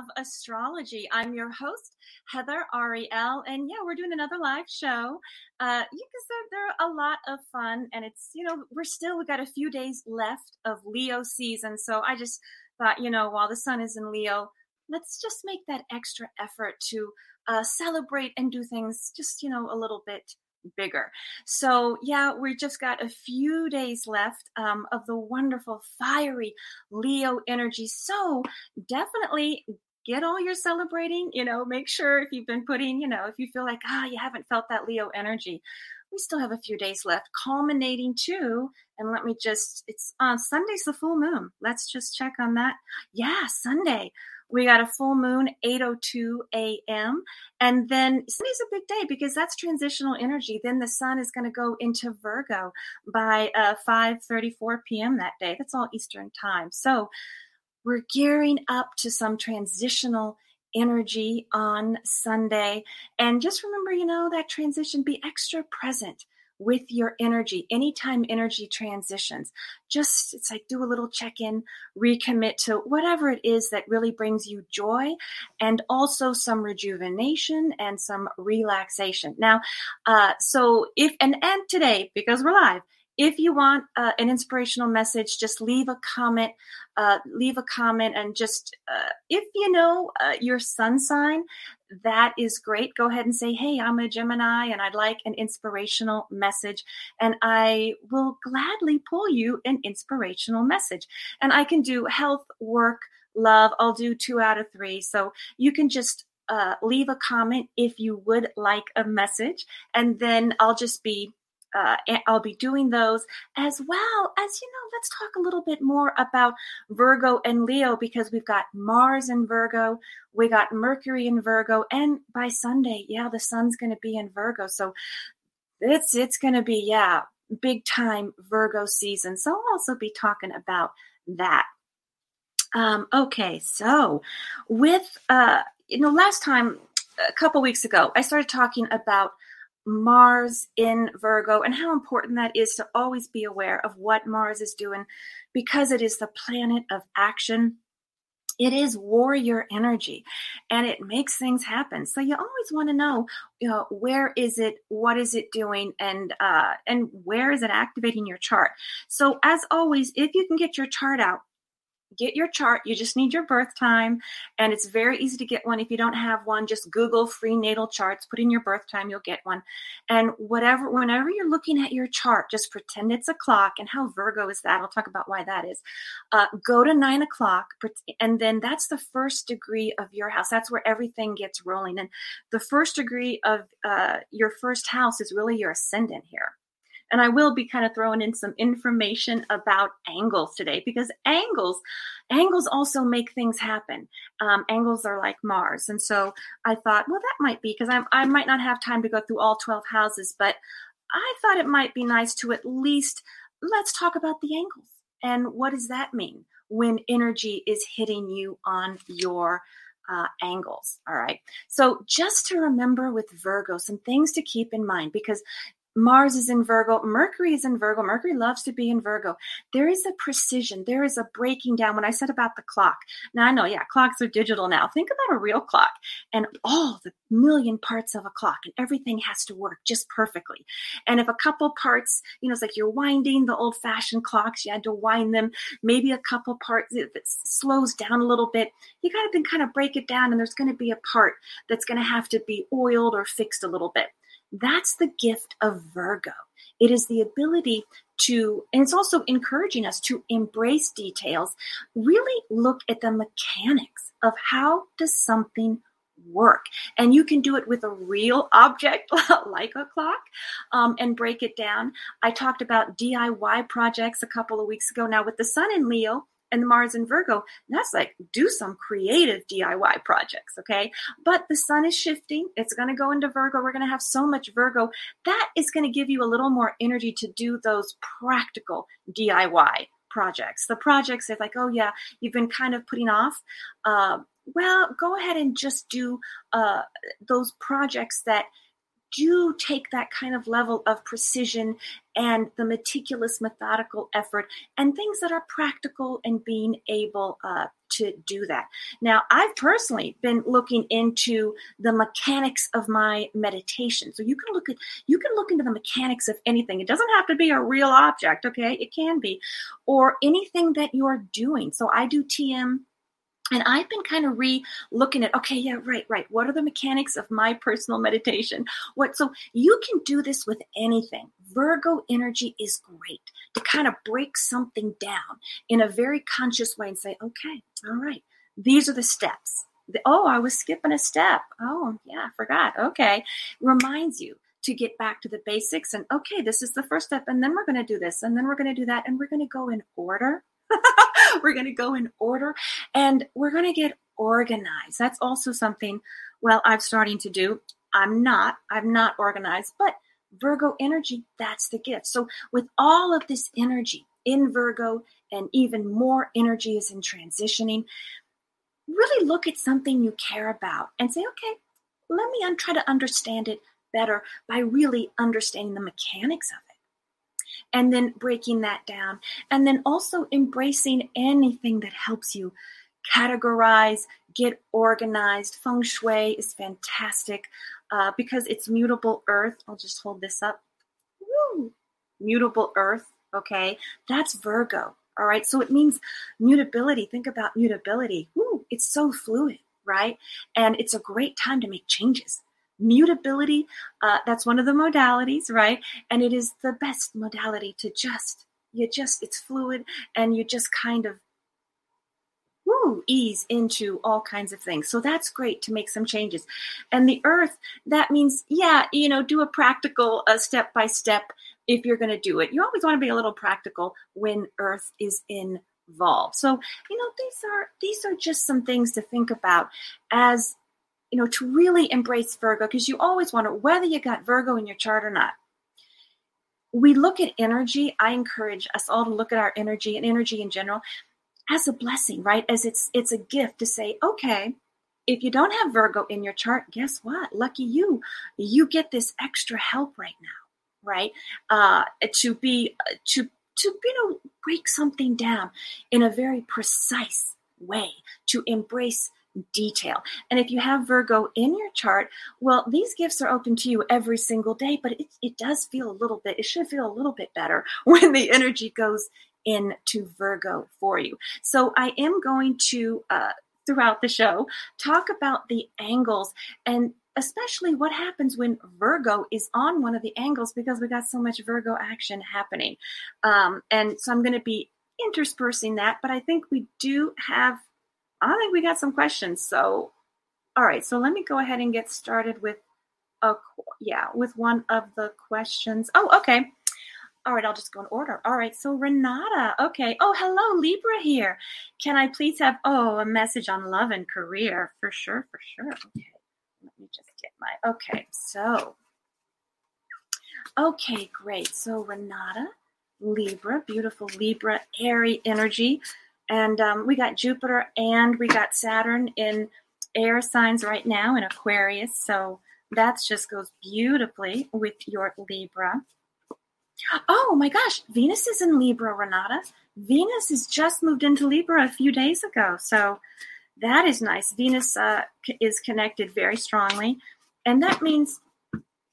Of Astrology. I'm your host, Heather Ariel, and yeah, we're doing another live show. Uh, because they're, they're a lot of fun, and it's you know we're still we got a few days left of Leo season, so I just thought you know while the sun is in Leo, let's just make that extra effort to uh, celebrate and do things just you know a little bit bigger. So, yeah, we just got a few days left um, of the wonderful, fiery Leo energy. So, definitely get all your celebrating. You know, make sure if you've been putting, you know, if you feel like, ah, oh, you haven't felt that Leo energy, we still have a few days left, culminating too. And let me just, it's on uh, Sunday's the full moon. Let's just check on that. Yeah, Sunday. We got a full moon, 8:02 a.m. And then Sunday's a big day because that's transitional energy. Then the sun is going to go into Virgo by uh, 5:34 p.m. that day. That's all Eastern time. So we're gearing up to some transitional energy on Sunday. And just remember, you know, that transition, be extra present with your energy anytime energy transitions just it's like do a little check-in recommit to whatever it is that really brings you joy and also some rejuvenation and some relaxation now uh, so if and and today because we're live if you want uh, an inspirational message just leave a comment uh, leave a comment and just uh, if you know uh, your sun sign that is great. Go ahead and say hey i'm a gemini and i'd like an inspirational message and i will gladly pull you an inspirational message. And i can do health work love. I'll do two out of three. So you can just uh, leave a comment if you would like a message and then i'll just be uh, I'll be doing those as well as, you know, let's talk a little bit more about Virgo and Leo because we've got Mars in Virgo, we got Mercury in Virgo, and by Sunday, yeah, the sun's going to be in Virgo. So it's, it's going to be, yeah, big time Virgo season. So I'll also be talking about that. Um, okay, so with, uh, you know, last time, a couple weeks ago, I started talking about Mars in Virgo and how important that is to always be aware of what Mars is doing because it is the planet of action. It is warrior energy and it makes things happen. So you always want to know, you know, where is it, what is it doing, and uh, and where is it activating your chart. So as always, if you can get your chart out, get your chart. You just need your birth time, and it's very easy to get one. If you don't have one, just Google free natal charts, put in your birth time, you'll get one. And whatever, whenever you're looking at your chart, just pretend it's a clock. And how Virgo is that? I'll talk about why that is. Uh, go to nine o'clock, and then that's the first degree of your house. That's where everything gets rolling. And the first degree of uh, your first house is really your ascendant here. And I will be kind of throwing in some information about angles today because angles, angles also make things happen. Um, angles are like Mars. And so I thought, well, that might be because I might not have time to go through all 12 houses, but I thought it might be nice to at least let's talk about the angles. And what does that mean when energy is hitting you on your uh, angles. All right. So, just to remember with Virgo, some things to keep in mind because Mars is in Virgo, Mercury is in Virgo. Mercury loves to be in Virgo. There is a precision, there is a breaking down. When I said about the clock, now I know, yeah, clocks are digital now. Think about a real clock and all the million parts of a clock, and everything has to work just perfectly. And if a couple parts, you know, it's like you're winding the old fashioned clocks, you had to wind them, maybe a couple parts, if it slows down a little bit, you got to then kind of break it down, and there's going to be a part that's going to have to be oiled or fixed a little bit. That's the gift of Virgo. It is the ability to, and it's also encouraging us to embrace details, really look at the mechanics of how does something work. And you can do it with a real object like a clock um, and break it down. I talked about DIY projects a couple of weeks ago. Now, with the sun in Leo, and the Mars and Virgo, that's like do some creative DIY projects, okay? But the sun is shifting. It's going to go into Virgo. We're going to have so much Virgo. That is going to give you a little more energy to do those practical DIY projects. The projects that like, oh yeah, you've been kind of putting off. Uh, well, go ahead and just do uh, those projects that do take that kind of level of precision and the meticulous methodical effort and things that are practical and being able uh, to do that. Now, I've personally been looking into the mechanics of my meditation. So you can look at you can look into the mechanics of anything. It doesn't have to be a real object, okay? It can be or anything that you're doing. So I do TM and I've been kind of re looking at, okay, yeah, right, right. What are the mechanics of my personal meditation? What so you can do this with anything. Virgo energy is great to kind of break something down in a very conscious way and say, okay, all right, these are the steps. oh, I was skipping a step. Oh, yeah, I forgot. Okay. Reminds you to get back to the basics and okay, this is the first step, and then we're going to do this, and then we're going to do that, and we're going to go in order we're going to go in order and we're going to get organized. That's also something, well, I'm starting to do. I'm not, I'm not organized, but Virgo energy, that's the gift. So, with all of this energy in Virgo and even more energy is in transitioning, really look at something you care about and say, okay, let me try to understand it better by really understanding the mechanics of it and then breaking that down. And then also embracing anything that helps you categorize, get organized. Feng Shui is fantastic uh, because it's mutable earth. I'll just hold this up. Woo! Mutable earth, okay? That's Virgo. All right, so it means mutability. Think about mutability. Woo, it's so fluid, right? And it's a great time to make changes mutability uh, that's one of the modalities right? And it is the best modality to just you just it's fluid and you just kind of woo, ease into all kinds of things. So that's great to make some changes. And the earth that means yeah you know do a practical uh, step by step if you're going to do it. You always want to be a little practical when earth is involved. So you know these are these are just some things to think about as you know, to really embrace Virgo, because you always wonder whether you got Virgo in your chart or not. We look at energy. I encourage us all to look at our energy and energy in general as a blessing, right? As it's it's a gift to say, okay, if you don't have Virgo in your chart, guess what? Lucky you, you get this extra help right now, right? Uh, to be to to you know break something down in a very precise way, to embrace detail. And if you have Virgo in your chart, well, these gifts are open to you every single day, but it, it does feel a little bit, it should feel a little bit better when the energy goes into Virgo for you. So I am going to, uh, throughout the show, talk about the angles and especially what happens when Virgo is on one of the angles because we got so much Virgo action happening. Um, and so I'm going to be interspersing that, but I think we do have I think we got some questions. So, all right. So let me go ahead and get started with a yeah with one of the questions. Oh, okay. All right, I'll just go in order. All right, so Renata, okay. Oh, hello, Libra here. Can I please have oh a message on love and career for sure, for sure. Okay, let me just get my okay. So, okay, great. So Renata, Libra, beautiful Libra, airy energy and um, we got Jupiter and we got Saturn in air signs right now in Aquarius. So that just goes beautifully with your Libra. Oh my gosh, Venus is in Libra, Renata. Venus has just moved into Libra a few days ago. So that is nice. Venus uh, is connected very strongly. And that means,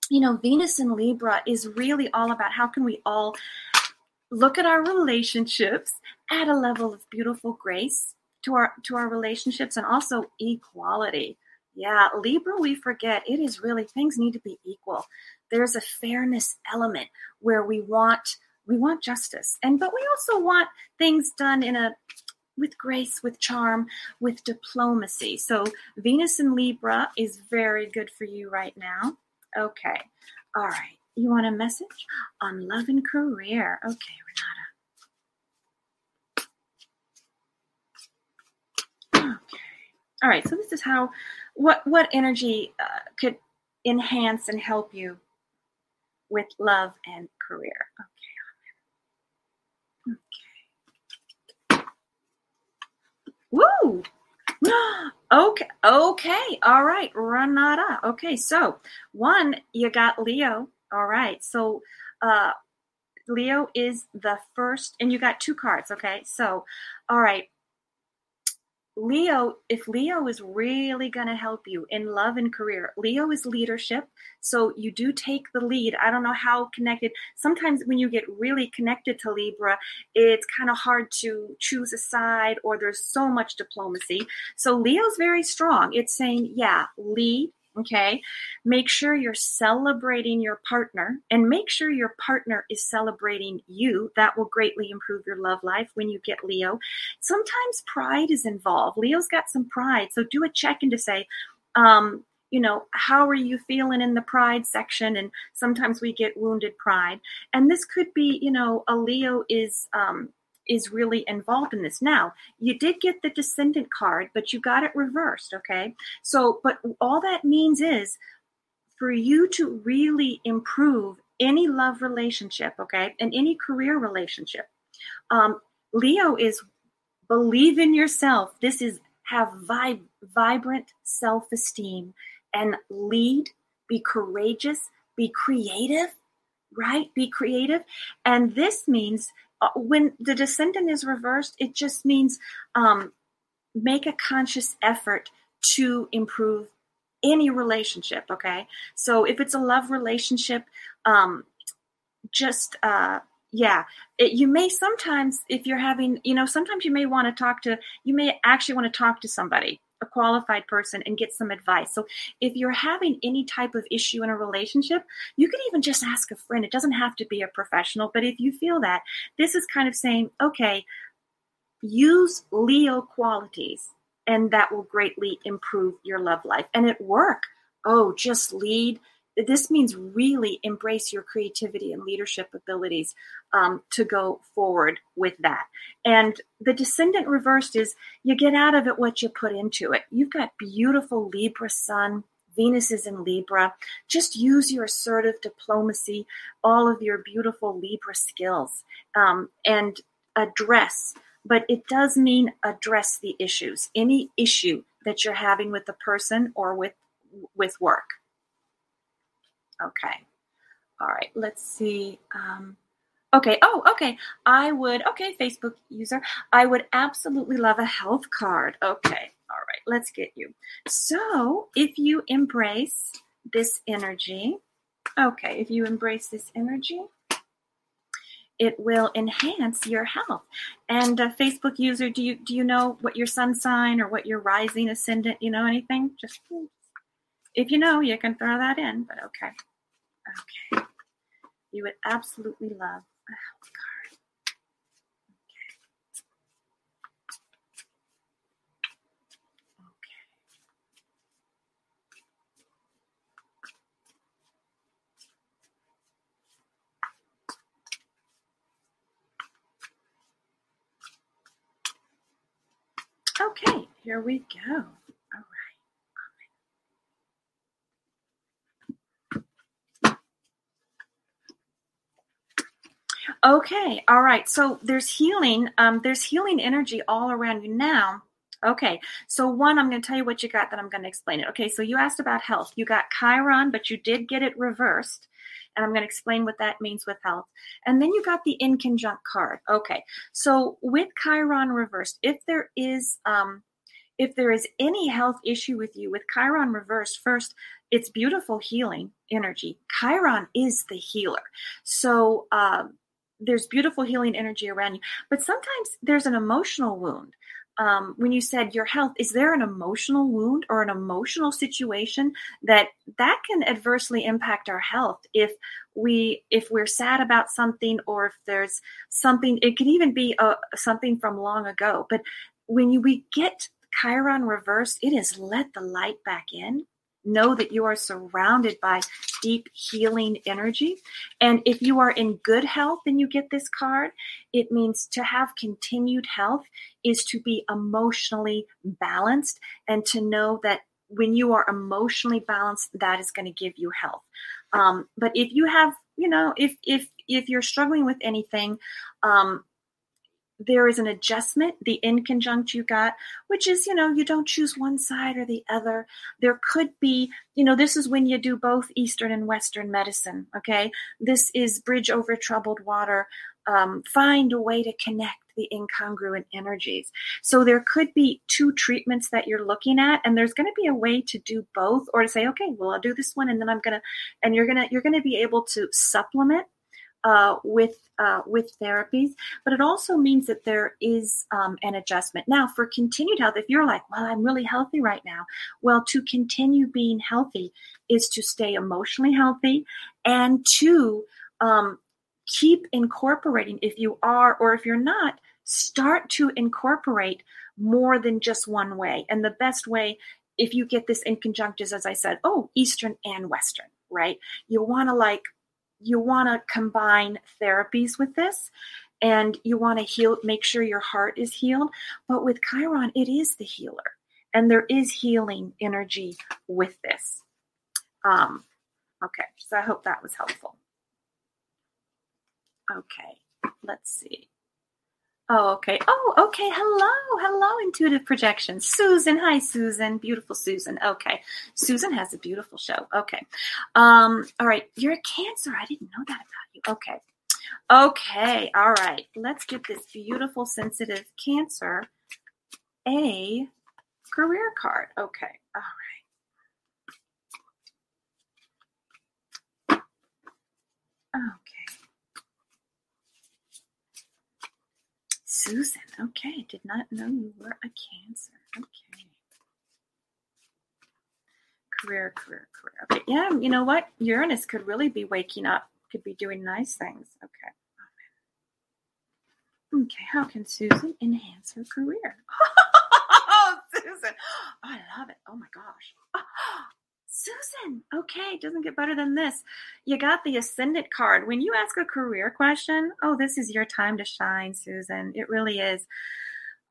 you know, Venus in Libra is really all about how can we all look at our relationships add a level of beautiful grace to our to our relationships and also equality. Yeah libra we forget it is really things need to be equal. There's a fairness element where we want we want justice and but we also want things done in a with grace with charm with diplomacy. So venus in libra is very good for you right now. Okay all right you want a message on love and career okay renata Okay. All right, so this is how what what energy uh, could enhance and help you with love and career. Okay. Okay. Woo! okay, okay, all right, Renata. Okay, so one, you got Leo. All right, so uh, Leo is the first, and you got two cards. Okay, so all right, Leo, if Leo is really going to help you in love and career, Leo is leadership. So you do take the lead. I don't know how connected. Sometimes when you get really connected to Libra, it's kind of hard to choose a side or there's so much diplomacy. So Leo's very strong. It's saying, yeah, lead, Okay. Make sure you're celebrating your partner and make sure your partner is celebrating you. That will greatly improve your love life when you get Leo. Sometimes pride is involved. Leo's got some pride. So do a check in to say, um, you know, how are you feeling in the pride section? And sometimes we get wounded pride. And this could be, you know, a Leo is um, is really involved in this. Now, you did get the descendant card, but you got it reversed, okay? So, but all that means is for you to really improve any love relationship, okay, and any career relationship. Um, Leo is believe in yourself. This is have vib- vibrant self esteem and lead, be courageous, be creative, right? Be creative. And this means uh, when the descendant is reversed, it just means um, make a conscious effort to improve any relationship. Okay, so if it's a love relationship, um, just uh, yeah, it, you may sometimes if you're having, you know, sometimes you may want to talk to, you may actually want to talk to somebody a qualified person and get some advice. So if you're having any type of issue in a relationship, you could even just ask a friend. It doesn't have to be a professional, but if you feel that, this is kind of saying, okay, use Leo qualities and that will greatly improve your love life. And at work, oh, just lead this means really embrace your creativity and leadership abilities um, to go forward with that. And the descendant reversed is you get out of it what you put into it. You've got beautiful Libra sun. Venus is in Libra. Just use your assertive diplomacy, all of your beautiful Libra skills, um, and address. But it does mean address the issues, any issue that you're having with the person or with with work. Okay. All right. Let's see. Um, okay. Oh, okay. I would, okay, Facebook user, I would absolutely love a health card. Okay. All right. Let's get you. So if you embrace this energy, okay, if you embrace this energy, it will enhance your health. And uh, Facebook user, do you do you know what your sun sign or what your rising ascendant? You know anything? Just if you know, you can throw that in. But okay. Okay. You would absolutely love a health card. Okay. Okay. Okay, here we go. Okay, all right. So there's healing. Um, there's healing energy all around you now. Okay, so one, I'm going to tell you what you got, then I'm going to explain it. Okay, so you asked about health. You got Chiron, but you did get it reversed. And I'm going to explain what that means with health. And then you got the in conjunct card. Okay, so with Chiron reversed, if there is um, if there is any health issue with you with Chiron reversed, first, it's beautiful healing energy. Chiron is the healer. So um, there's beautiful healing energy around you. But sometimes there's an emotional wound. Um, when you said your health is there an emotional wound or an emotional situation that that can adversely impact our health if we if we're sad about something or if there's something it could even be a, uh, something from long ago. But when you, we get chiron reversed it is let the light back in know that you are surrounded by deep healing energy. And if you are in good health and you get this card, it means to have continued health is to be emotionally balanced and to know that when you are emotionally balanced, that is going to give you health. Um, but if you have, you know, if if if you're struggling with anything, um, there is an adjustment, the in conjunct you got, which is, you know, you don't choose one side or the other. There could be, you know, this is when you do both Eastern and Western medicine, okay? This is bridge over troubled water. Um, find a way to connect the incongruent energies. So there could be two treatments that you're looking at, and there's going to be a way to do both, or to say, okay, well, I'll do this one, and then I'm gonna, and you're gonna, you're gonna be able to supplement uh, with uh, with therapies, but it also means that there is um, an adjustment. Now, for continued health, if you're like, well, I'm really healthy right now, well, to continue being healthy is to stay emotionally healthy and to um, keep incorporating. If you are or if you're not, start to incorporate more than just one way. And the best way, if you get this in conjunctus, as I said, oh, Eastern and Western, right? You want to like you want to combine therapies with this and you want to heal make sure your heart is healed. But with chiron it is the healer and there is healing energy with this. Um okay so i hope that was helpful. Okay let's see Oh, okay. Oh, okay. Hello. Hello, intuitive projection. Susan. Hi, Susan. Beautiful Susan. Okay. Susan has a beautiful show. Okay. Um, all right. You're a cancer. I didn't know that about you. Okay. Okay. All right. Let's get this beautiful, sensitive cancer a career card. Okay. All right. Okay. Susan. Okay, did not know you were a Cancer. Okay. Career, career, career. Okay, yeah, you know what? Uranus could really be waking up, could be doing nice things. Okay. Okay, how can Susan enhance her career? oh, Susan. Oh, I love it. Oh my gosh. Susan, okay, doesn't get better than this. You got the Ascendant card. When you ask a career question, oh, this is your time to shine, Susan. It really is.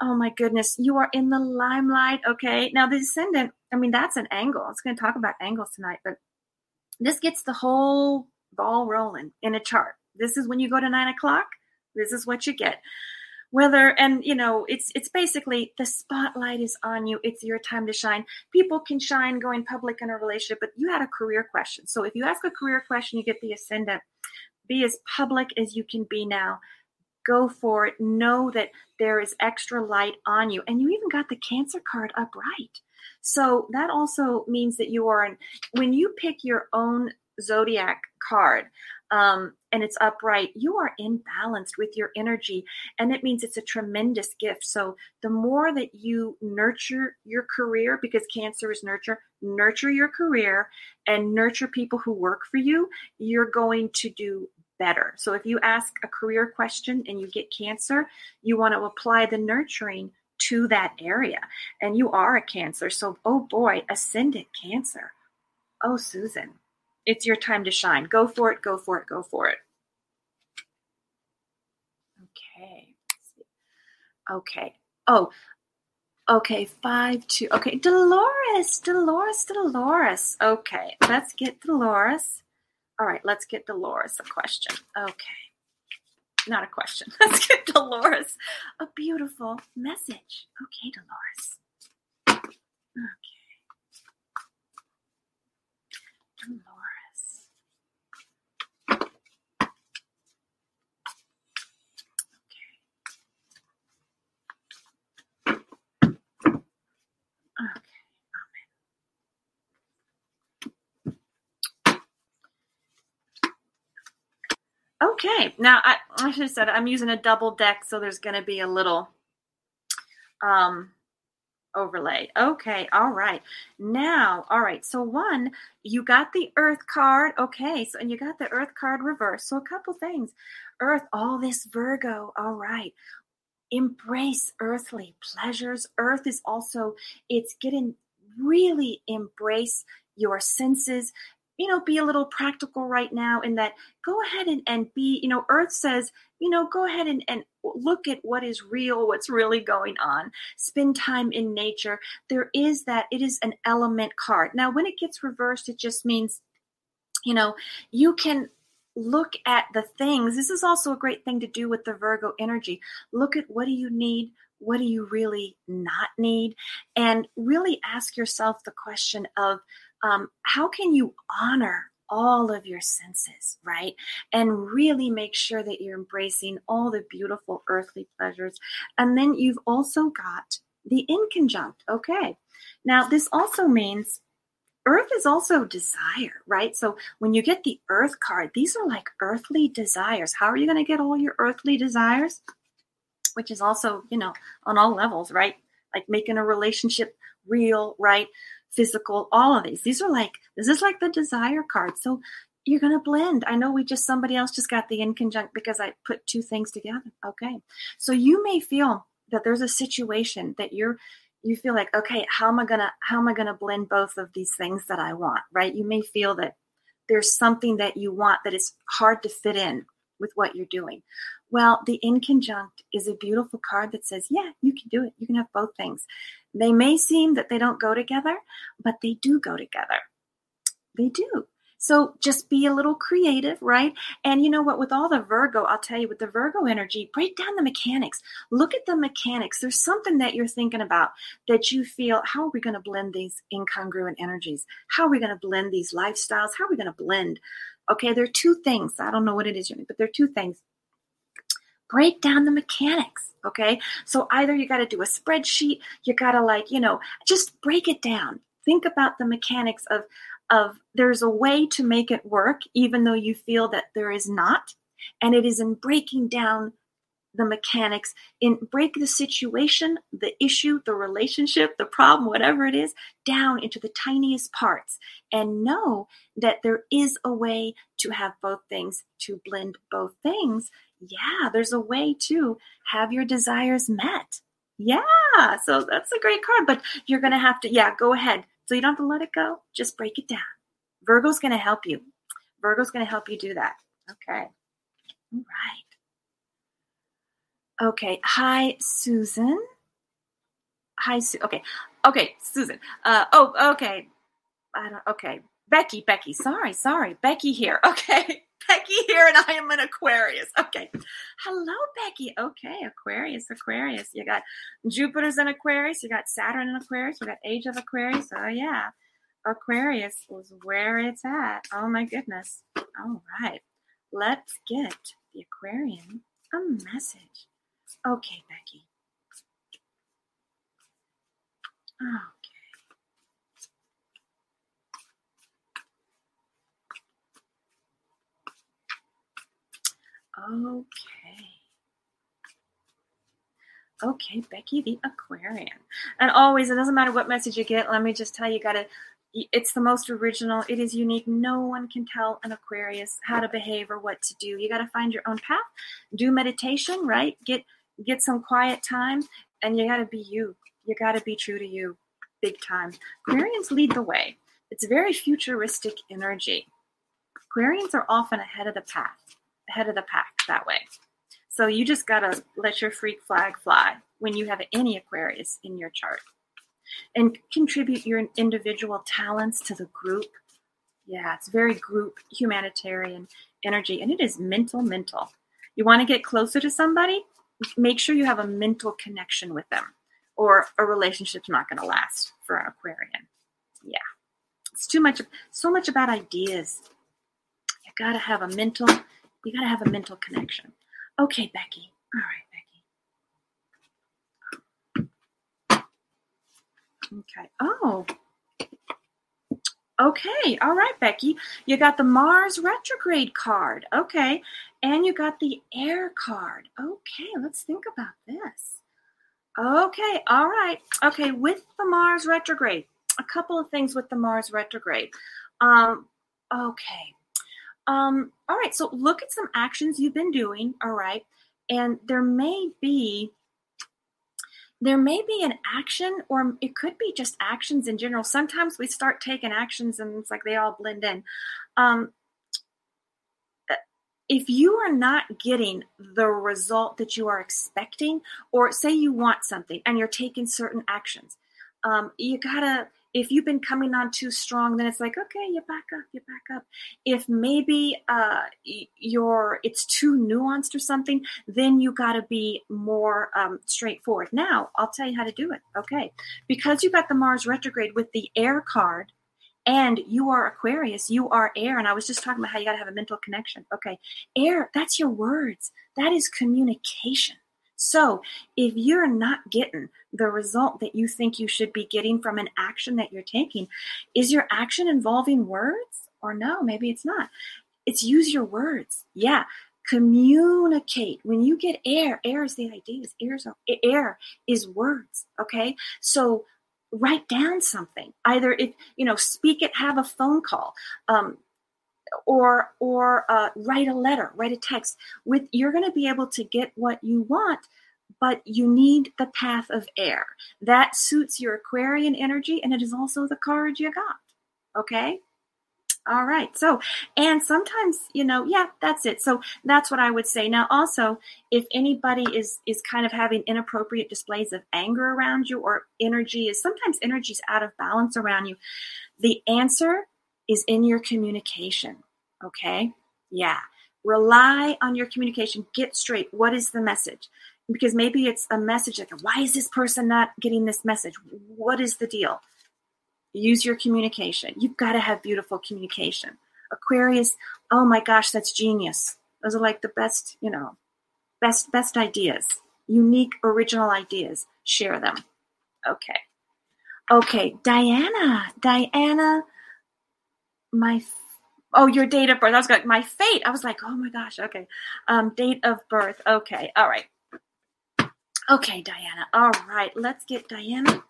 Oh my goodness, you are in the limelight. Okay, now the Ascendant, I mean, that's an angle. It's going to talk about angles tonight, but this gets the whole ball rolling in a chart. This is when you go to nine o'clock. This is what you get whether and you know it's it's basically the spotlight is on you. It's your time to shine. People can shine going public in a relationship but you had a career question. So if you ask a career question you get the ascendant. Be as public as you can be now. Go for it. Know that there is extra light on you. And you even got the cancer card upright. So that also means that you are when you pick your own zodiac card um, and it's upright, you are imbalanced with your energy. And it means it's a tremendous gift. So the more that you nurture your career, because Cancer is nurture, nurture your career and nurture people who work for you, you're going to do better. So if you ask a career question and you get Cancer, you want to apply the nurturing to that area. And you are a Cancer. So, oh boy, ascendant Cancer. Oh, Susan, it's your time to shine. Go for it, go for it, go for it. Okay. Okay. Oh, okay. Five, two. Okay. Dolores, Dolores, Dolores. Okay. Let's get Dolores. All right. Let's get Dolores a question. Okay. Not a question. Let's get Dolores a beautiful message. Okay, Dolores. Okay. Okay, now I, I should have said I'm using a double deck, so there's going to be a little um, overlay. Okay, all right. Now, all right. So one, you got the Earth card. Okay, so and you got the Earth card reversed. So a couple things. Earth, all this Virgo. All right. Embrace earthly pleasures. Earth is also it's getting really embrace your senses you know, be a little practical right now in that go ahead and, and be, you know, Earth says, you know, go ahead and, and look at what is real, what's really going on. Spend time in nature. There is that, it is an element card. Now, when it gets reversed, it just means, you know, you can look at the things. This is also a great thing to do with the Virgo energy. Look at what do you need? What do you really not need? And really ask yourself the question of um, how can you honor all of your senses, right? And really make sure that you're embracing all the beautiful earthly pleasures. And then you've also got the inconjunct. Okay. Now, this also means Earth is also desire, right? So when you get the Earth card, these are like earthly desires. How are you going to get all your earthly desires? Which is also, you know, on all levels, right? Like making a relationship real, right? Physical, all of these. These are like, this is like the desire card. So you're going to blend. I know we just, somebody else just got the in inconjunct because I put two things together. Okay. So you may feel that there's a situation that you're you feel like okay how am i gonna how am i gonna blend both of these things that i want right you may feel that there's something that you want that is hard to fit in with what you're doing well the inconjunct is a beautiful card that says yeah you can do it you can have both things they may seem that they don't go together but they do go together they do so just be a little creative, right? And you know what? With all the Virgo, I'll tell you, with the Virgo energy, break down the mechanics. Look at the mechanics. There's something that you're thinking about that you feel, how are we going to blend these incongruent energies? How are we going to blend these lifestyles? How are we going to blend? Okay, there are two things. I don't know what it is, but there are two things. Break down the mechanics. Okay. So either you got to do a spreadsheet, you got to like, you know, just break it down. Think about the mechanics of, of there's a way to make it work, even though you feel that there is not. And it is in breaking down the mechanics, in break the situation, the issue, the relationship, the problem, whatever it is, down into the tiniest parts and know that there is a way to have both things, to blend both things. Yeah, there's a way to have your desires met. Yeah, so that's a great card, but you're to have to, yeah, go ahead so you don't have to let it go. Just break it down. Virgo's to help you. Virgo's to help you do that. Okay. All right. Okay. Hi, Susan. Hi, Su. Okay. Okay, Susan. Uh, oh, okay. I don't. Okay, Becky. Becky. Sorry, sorry. Becky here. Okay. Becky here, and I am an Aquarius. Okay. Hello, Becky. Okay, Aquarius, Aquarius. You got Jupiter's in Aquarius. You got Saturn in Aquarius. We got Age of Aquarius. Oh, yeah. Aquarius was where it's at. Oh, my goodness. All right. Let's get the Aquarian a message. Okay, Becky. Oh, Okay. Okay, Becky the Aquarian. And always, it doesn't matter what message you get, let me just tell you, you gotta, it's the most original. It is unique. No one can tell an Aquarius how to behave or what to do. You gotta find your own path. Do meditation, right? Get get some quiet time, and you gotta be you. You gotta be true to you, big time. Aquarians lead the way. It's very futuristic energy. Aquarians are often ahead of the path ahead of the pack that way. So you just got to let your freak flag fly when you have any Aquarius in your chart and contribute your individual talents to the group. Yeah, it's very group humanitarian energy and it is mental, mental. You want to get closer to somebody? Make sure you have a mental connection with them or a relationship's not going to last for an Aquarian. Yeah. It's too much, so much about ideas. You got to have a mental you got to have a mental connection. Okay, Becky. All right, Becky. Okay. Oh. Okay. All right, Becky. You got the Mars retrograde card. Okay. And you got the air card. Okay. Let's think about this. Okay. All right. Okay. With the Mars retrograde, a couple of things with the Mars retrograde. Um, okay. Um, all right, so look at some actions you've been doing, all right, and there may be there may be an action or it could be just actions in general sometimes we start taking actions and it's like they all blend in um, if you are not getting the result that you are expecting or say you want something and you're taking certain actions um, you gotta if you've been coming on too strong, then it's like, okay, you back up, you back up. If maybe uh, you're it's too nuanced or something, then you got to be more um, straightforward. Now, I'll tell you how to do it. Okay, because you got the Mars retrograde with the air card and you are Aquarius, you are air. And I was just talking about how you got to have a mental connection. Okay. Air, that's your words, that is communication. So if you're not getting the result that you think you should be getting from an action that you're taking, is your action involving words or no? Maybe it's not. It's use your words. Yeah. Communicate. When you get air, air is the ideas. Air air is words. Okay. So write down something either if you know speak it have a phone call um, or or uh, write a letter write a text with you're going to be able to get what you want but you need the path of air. That suits your aquarian energy and it is also the card you got okay all right. So, and sometimes, you know, yeah, that's it. So that's what I would say. Now, also, if anybody is is kind of having inappropriate displays of anger around you or energy is sometimes energy is out of balance around you, the answer is in your communication. Okay? Yeah. Rely on your communication. Get straight. What is the message? Because maybe it's a message like, why is this person not getting this message? What is the deal? Use your communication. You've got to have beautiful communication. Aquarius, oh my gosh, that's genius. Those are like the best, you know, best best ideas. Unique, original ideas. Share them. Okay. Okay, Diana. Diana, my oh, your date of birth. I was like, my fate. I was like, oh my gosh. Okay. Um, date of birth. Okay. All right. Okay, Diana. All right. Let's get Diana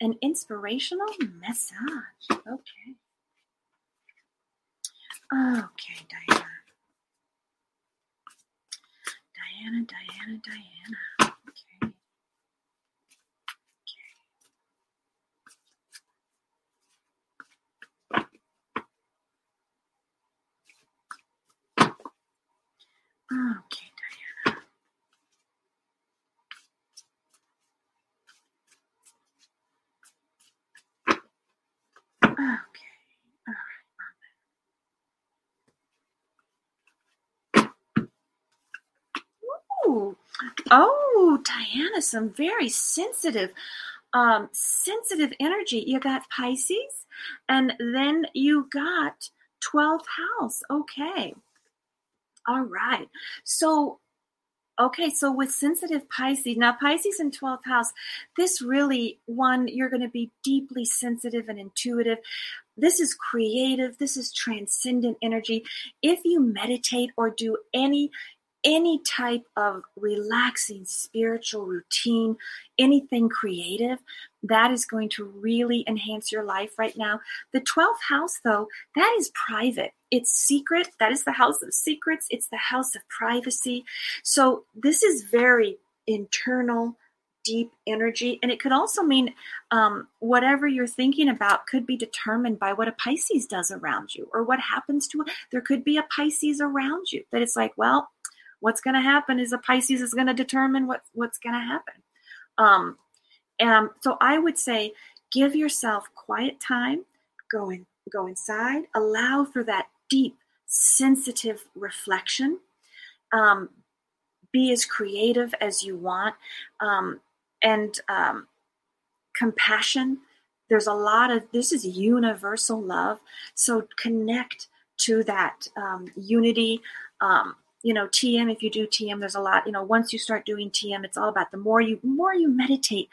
an inspirational massage. Okay. Okay, Diana. Diana, Diana, Diana. Okay. Okay. Okay. Oh, Diana, some very sensitive, um, sensitive energy. You got Pisces, and then you got 12th house. Okay. All right. So, okay, so with sensitive Pisces, now Pisces in 12th house, this really, one, you're going to be deeply sensitive and intuitive. This is creative. This is transcendent energy. If you meditate or do any any type of relaxing spiritual routine, anything creative, that is going to really enhance your life right now. The 12th house, though, that is private. It's secret. That is the house of secrets. It's the house of privacy. So this is very internal, deep energy. And it could also mean um, whatever you're thinking about could be determined by what a Pisces does around you or what happens to. There could be a Pisces around you that it's like, well, what's going to happen is a Pisces is going to determine what what's going to happen. Um, and so I would say, give yourself quiet time, go in, go inside, allow for that deep, sensitive reflection. Um, be as creative as you want, um, and um, compassion. There's a lot of this is universal love, so connect to that um, unity. Um, you know tm if you do tm there's a lot you know once you start doing tm it's all about the more you more you meditate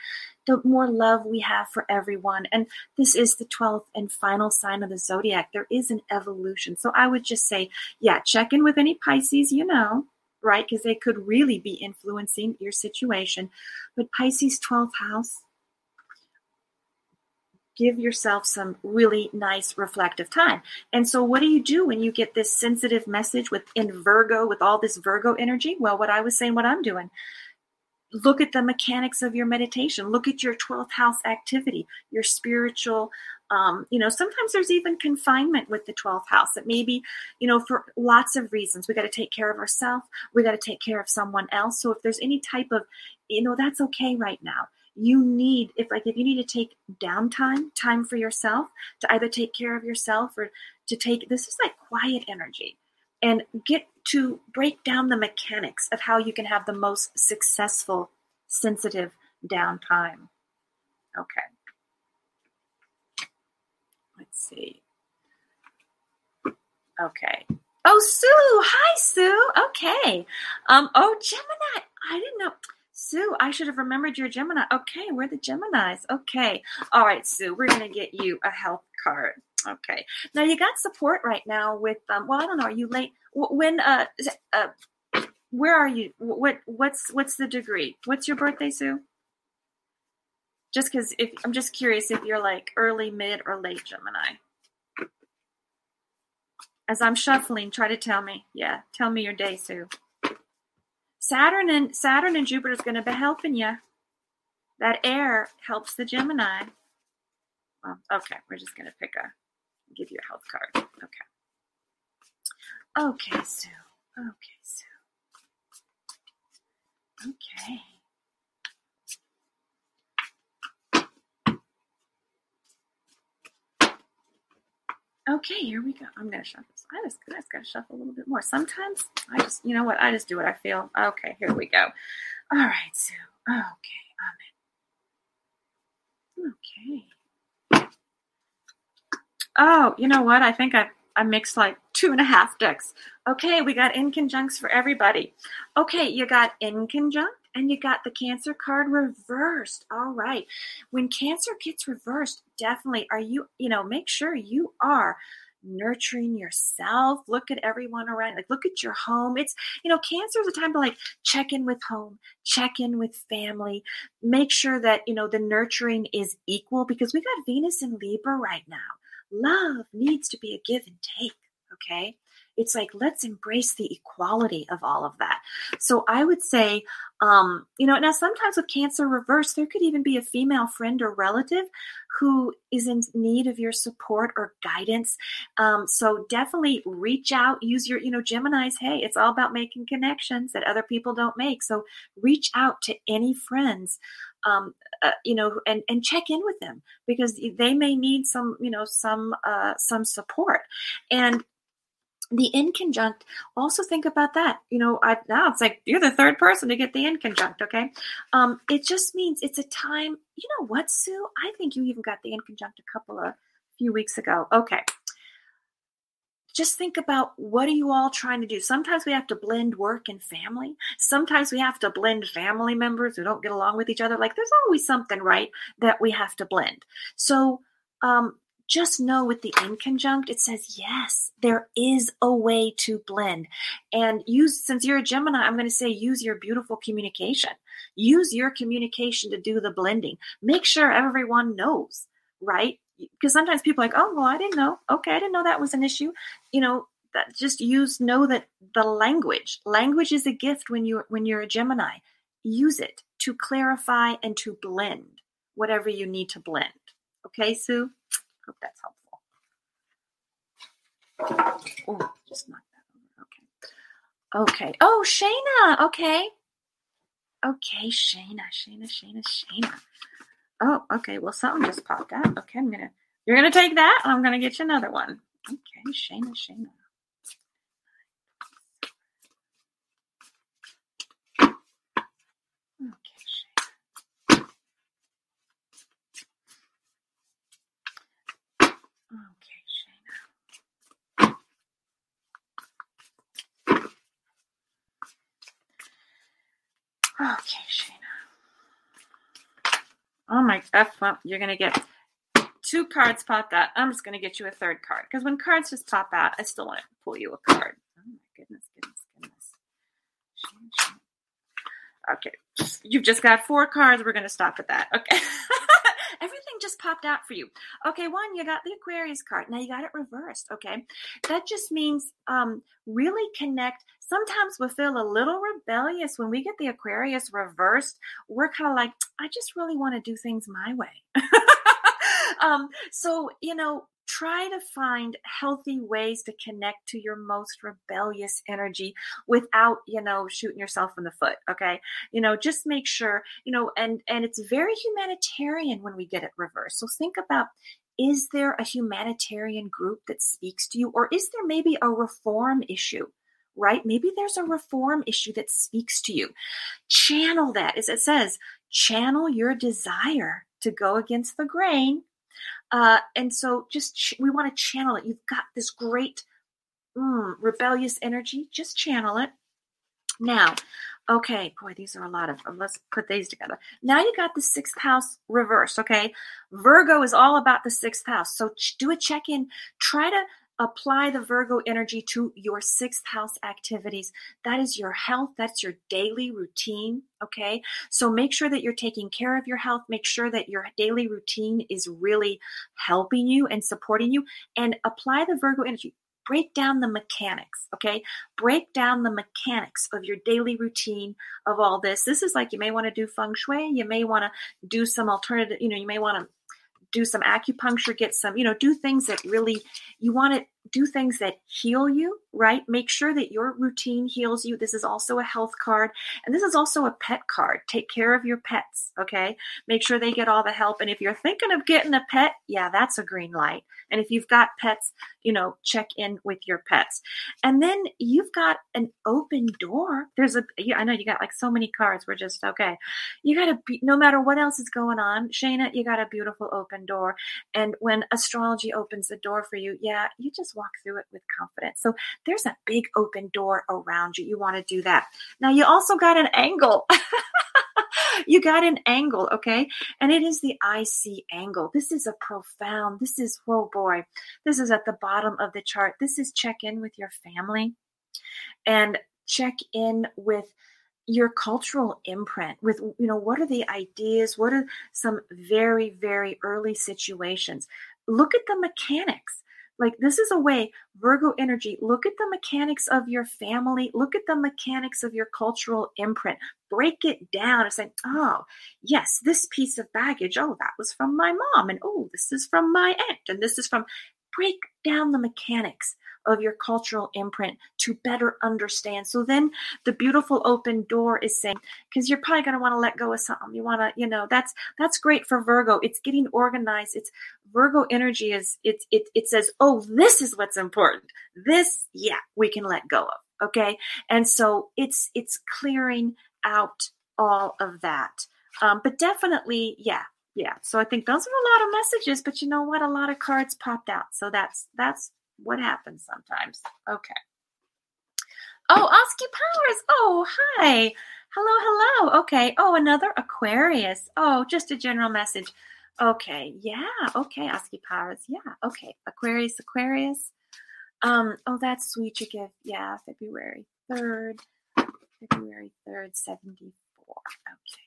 the more love we have for everyone. And this is the 12th and final sign of the zodiac. There is an evolution. So i would just say yeah check in with any pisces you know right? Because they could really be influencing your situation. But pisces 12th house give yourself some really nice reflective time. And so what do you do when you get this sensitive message with in Virgo with all this Virgo energy? Well, what I was saying what I'm doing. Look at the mechanics of your meditation. Look at your 12th house activity, your spiritual um, you know, sometimes there's even confinement with the 12th house that maybe, you know, for lots of reasons, we got to take care of ourselves. We got to take care of someone else. So if there's any type of, you know, that's okay right now you need if like if you need to take downtime time for yourself to either take care of yourself or to take this is like quiet energy. And get to break down the mechanics of how you can have the most successful sensitive downtime. Okay. Let's see. Okay. Oh sue! Hi sue! Okay. Um oh gemini i didn't know Sue, I should have remembered you're Gemini. Okay, we're the Geminis. Okay. All right, Sue, we're going to get you a health card. Okay. Now you got support right now with um well, I don't know, are you late when uh uh where are you? What what's what's the degree? What's your birthday, Sue? Just cuz if I'm just curious if you're like early, mid or late Gemini. As I'm shuffling, try to tell me. Yeah, tell me your day, Sue. Saturn and Saturn and Jupiter is going to be helping you. That air helps the Gemini. Well, okay, we're just going to pick a give you a health card. Okay. Okay, Sue. Okay, Sue. Okay. Okay, here we go. I'm gonna shuffle. I just, I just gotta shuffle a little bit more. Sometimes I just, you know what? I just do what I feel. Okay, here we go. All right, Sue. Okay, I'm. Okay. Oh, you know what? I think I I mixed like two and a half decks. Okay, we got in conjuncts for everybody. Okay, you got in conjunct and you got the cancer card reversed. All right. When cancer gets reversed, definitely are you, you know, make sure you are nurturing yourself. Look at everyone around like look at your home. It's you know cancer is a time to like check in with home check in with family make sure that you know the nurturing is equal because we got venus in libra right now. Love needs to be a give and take okay it's like let's embrace the equality of all of that. So i would say um, you know now sometimes with cancer reverse there could even be a female friend or relative who is in need of your support or guidance. Um, so definitely reach out use your you know gemini's hey it's all about making connections that other people don't make. So reach out to any friends um, uh, you know, and and check in with them because they may need some, you know, some uh, some support. And the in conjunct also think about that. You know I, now it's like you're the third person to get the in conjunct okay? Um, it just means it's a time you know what sue? I think you even got the in conjunct a couple of few weeks ago. Okay. Just think about what are you all trying to do? Sometimes we have to blend work and family. Sometimes we have to blend family members who don't get along with each other. Like there's always something right that we have to blend. So um, just know with the in conjunct, it says, yes, there is a way to blend. And use, since you're a Gemini, I'm going to say use your beautiful communication. Use your communication to do the blending. Make sure everyone knows, right? Because sometimes people like, oh, well, I didn't know. Okay, I didn't know that was an issue. You know, that just use know that the language language is a gift when you when you're a gemini use it to clarify and to blend whatever you need to blend okay sue Hope that's helpful. Oh, just knock that over. Okay. Okay. Oh, Shayna. Okay. Okay, Shayna, Shayna, Shayna, Shayna. Oh, okay. Well, something just popped out. Okay, I'm gonna. You're gonna take that, and I'm gonna get you another one. Okay, Shayna, Shayna. Okay, Shayna. Oh my, F, well, you're going to get two cards popped out. I'm just going to get you a third card because when cards just pop out, I still want to pull you a card. Oh my goodness, goodness, goodness. Okay, you've just got four cards. We're going to stop at that. Okay. Everything just popped out for you. Okay, one, you got the Aquarius card. Now you got it reversed. Okay. That just means um, really connect sometimes we feel a little rebellious when we get the Aquarius reversed. We're kind of like, I just really want to do things my way. um, so, you know, try to find healthy ways to connect to your most rebellious energy without you know shooting yourself in the foot okay you know just make sure you know and and it's very humanitarian when we get it reversed so think about is there a humanitarian group that speaks to you or is there maybe a reform issue right maybe there's a reform issue that speaks to you channel that as it says channel your desire to go against the grain uh, and so just ch- we want to channel it. You've got this great mm, rebellious energy. Just channel it. Now, okay, boy, these are a lot of. Let's put these together. Now you got the sixth house reverse. Okay, Virgo is all about the sixth house. So ch- do a check in. Try to apply the Virgo energy to your sixth house activities. That is your health, that's your daily routine. Okay. So make sure that you're taking care of your health. Make sure that your daily routine is really helping you and supporting you, and apply the Virgo energy. Break down the mechanics, okay? Break down the mechanics of your daily routine of all this. This is like you may want to do feng shui, you may want to do some alternative, you know, you may want to do some acupuncture, get some, you know, do things that really you want to do things that heal you, right? Make sure that your routine heals you. This is also a health card and this is also a pet card. Take care of your pets, okay? Make sure they get all the help. And if you're thinking of getting a pet, yeah, that's a green light. And if you've got pets, you know, check in with your pets. And then you've got an open door. There's a, I know you got like so many cards. We're just, okay. You got to no matter what else is going on, Shana, you got a beautiful open door. And when astrology opens the door for you, yeah, you just walk through it with confidence. So there's a big open door around you. You want to do that. Now you also got an angle. you got an angle, okay? And it is the IC angle. This is a profound, this is, whoa boy, this is at the bottom of the chart. This is check in with your family and check in with your cultural imprint with you know what are the ideas what are some very very early situations look at the mechanics like this is a way, Virgo energy, look at the mechanics of your family, look at the mechanics of your cultural imprint, break it down and say, oh, yes, this piece of baggage, oh, that was from my mom, and oh, this is from my aunt, and this is from, break down the mechanics of your cultural imprint to better understand. So then the beautiful open door is saying, because you're probably going to want to let go of something. You want to, you know, that's that's great for Virgo. It's getting organized. It's Virgo energy is it it it says, oh, this is what's important. This, yeah, we can let go of. Okay. And so it's it's clearing out all of that. Um, but definitely, yeah, yeah. So I think those are a lot of messages, but you know what? A lot of cards popped out. So that's that's what happens sometimes. Okay. Oh, Oski Powers. Oh, hi. Hello, hello. Okay. Oh, another Aquarius. Oh, just a general message. Okay. Yeah. Okay, Oski Powers. Yeah. Okay. Aquarius, Aquarius. Um, oh, that's sweet. You give, yeah, February 3rd. February 3rd, 74. Okay.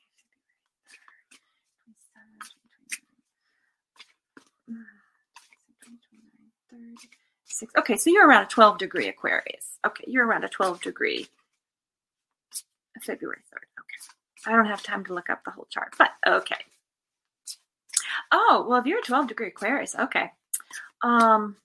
February 3rd six. Okay, so you're around a 12 degree Aquarius. Okay, you're around a 12 degree February 3rd. Okay. I don't have time to look up the whole chart, but okay. Oh, well, if you're a 12 degree Aquarius, okay. Um,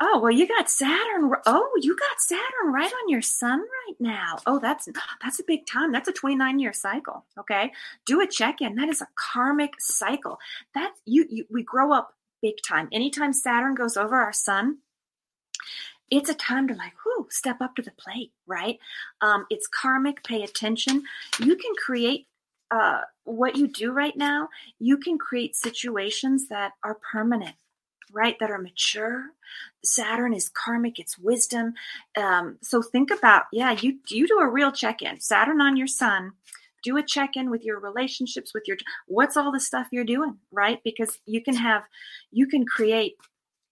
oh, well, you got Saturn. Oh, you got Saturn right on your sun right now. Oh, that's that's a big time. That's a 29 year cycle. Okay. Do a check in. That is a karmic cycle. That you, you we grow up big time. Anytime Saturn goes over our sun, it's a time to like, whoo, step up to the plate, right? Um, it's karmic. Pay attention. You can create uh, what you do right now. You can create situations that are permanent, right? That are mature. Saturn is karmic. It's wisdom. Um, so think about, yeah, you you do a real check in. Saturn on your sun do a check in with your relationships with your what's all the stuff you're doing right? Because you can have you can create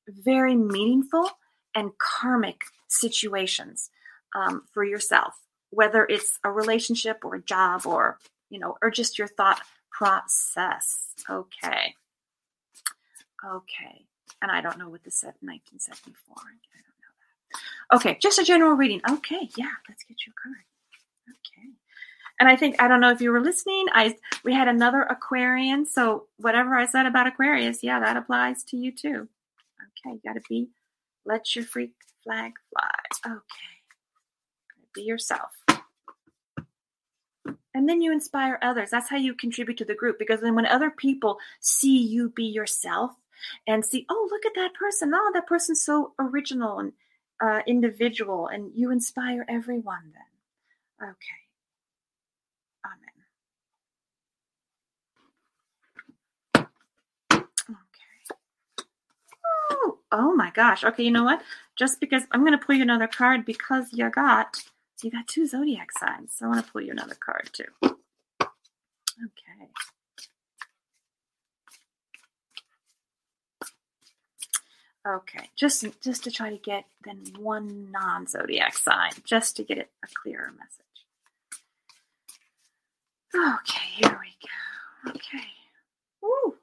very meaningful and karmic situations um, for yourself whether it's a relationship or a job or you know or just your thought process. Okay. Okay. And i don't know what this said 1974 i don't know that. Okay just a general reading. Okay yeah let's get you a card. Okay and I think I don't know if you were listening. I we had another Aquarian, so whatever I said about Aquarius, yeah, that applies to you too. Okay, you got to be, let your freak flag fly. Okay. Be yourself. And then you inspire others. That's how you contribute to the group because then when other people see you be yourself and see, oh, look at that person. Oh, that person's so original and uh, individual, and you inspire everyone then. Okay. Oh, oh my gosh. Okay, you know what? Just because I'm going to pull you another card because you got you got two zodiac signs. So I want to pull you another card too. Okay. Okay, just just to try to get then one non-zodiac sign, just to get it a clearer message. Okay, here we go. Okay. Woo.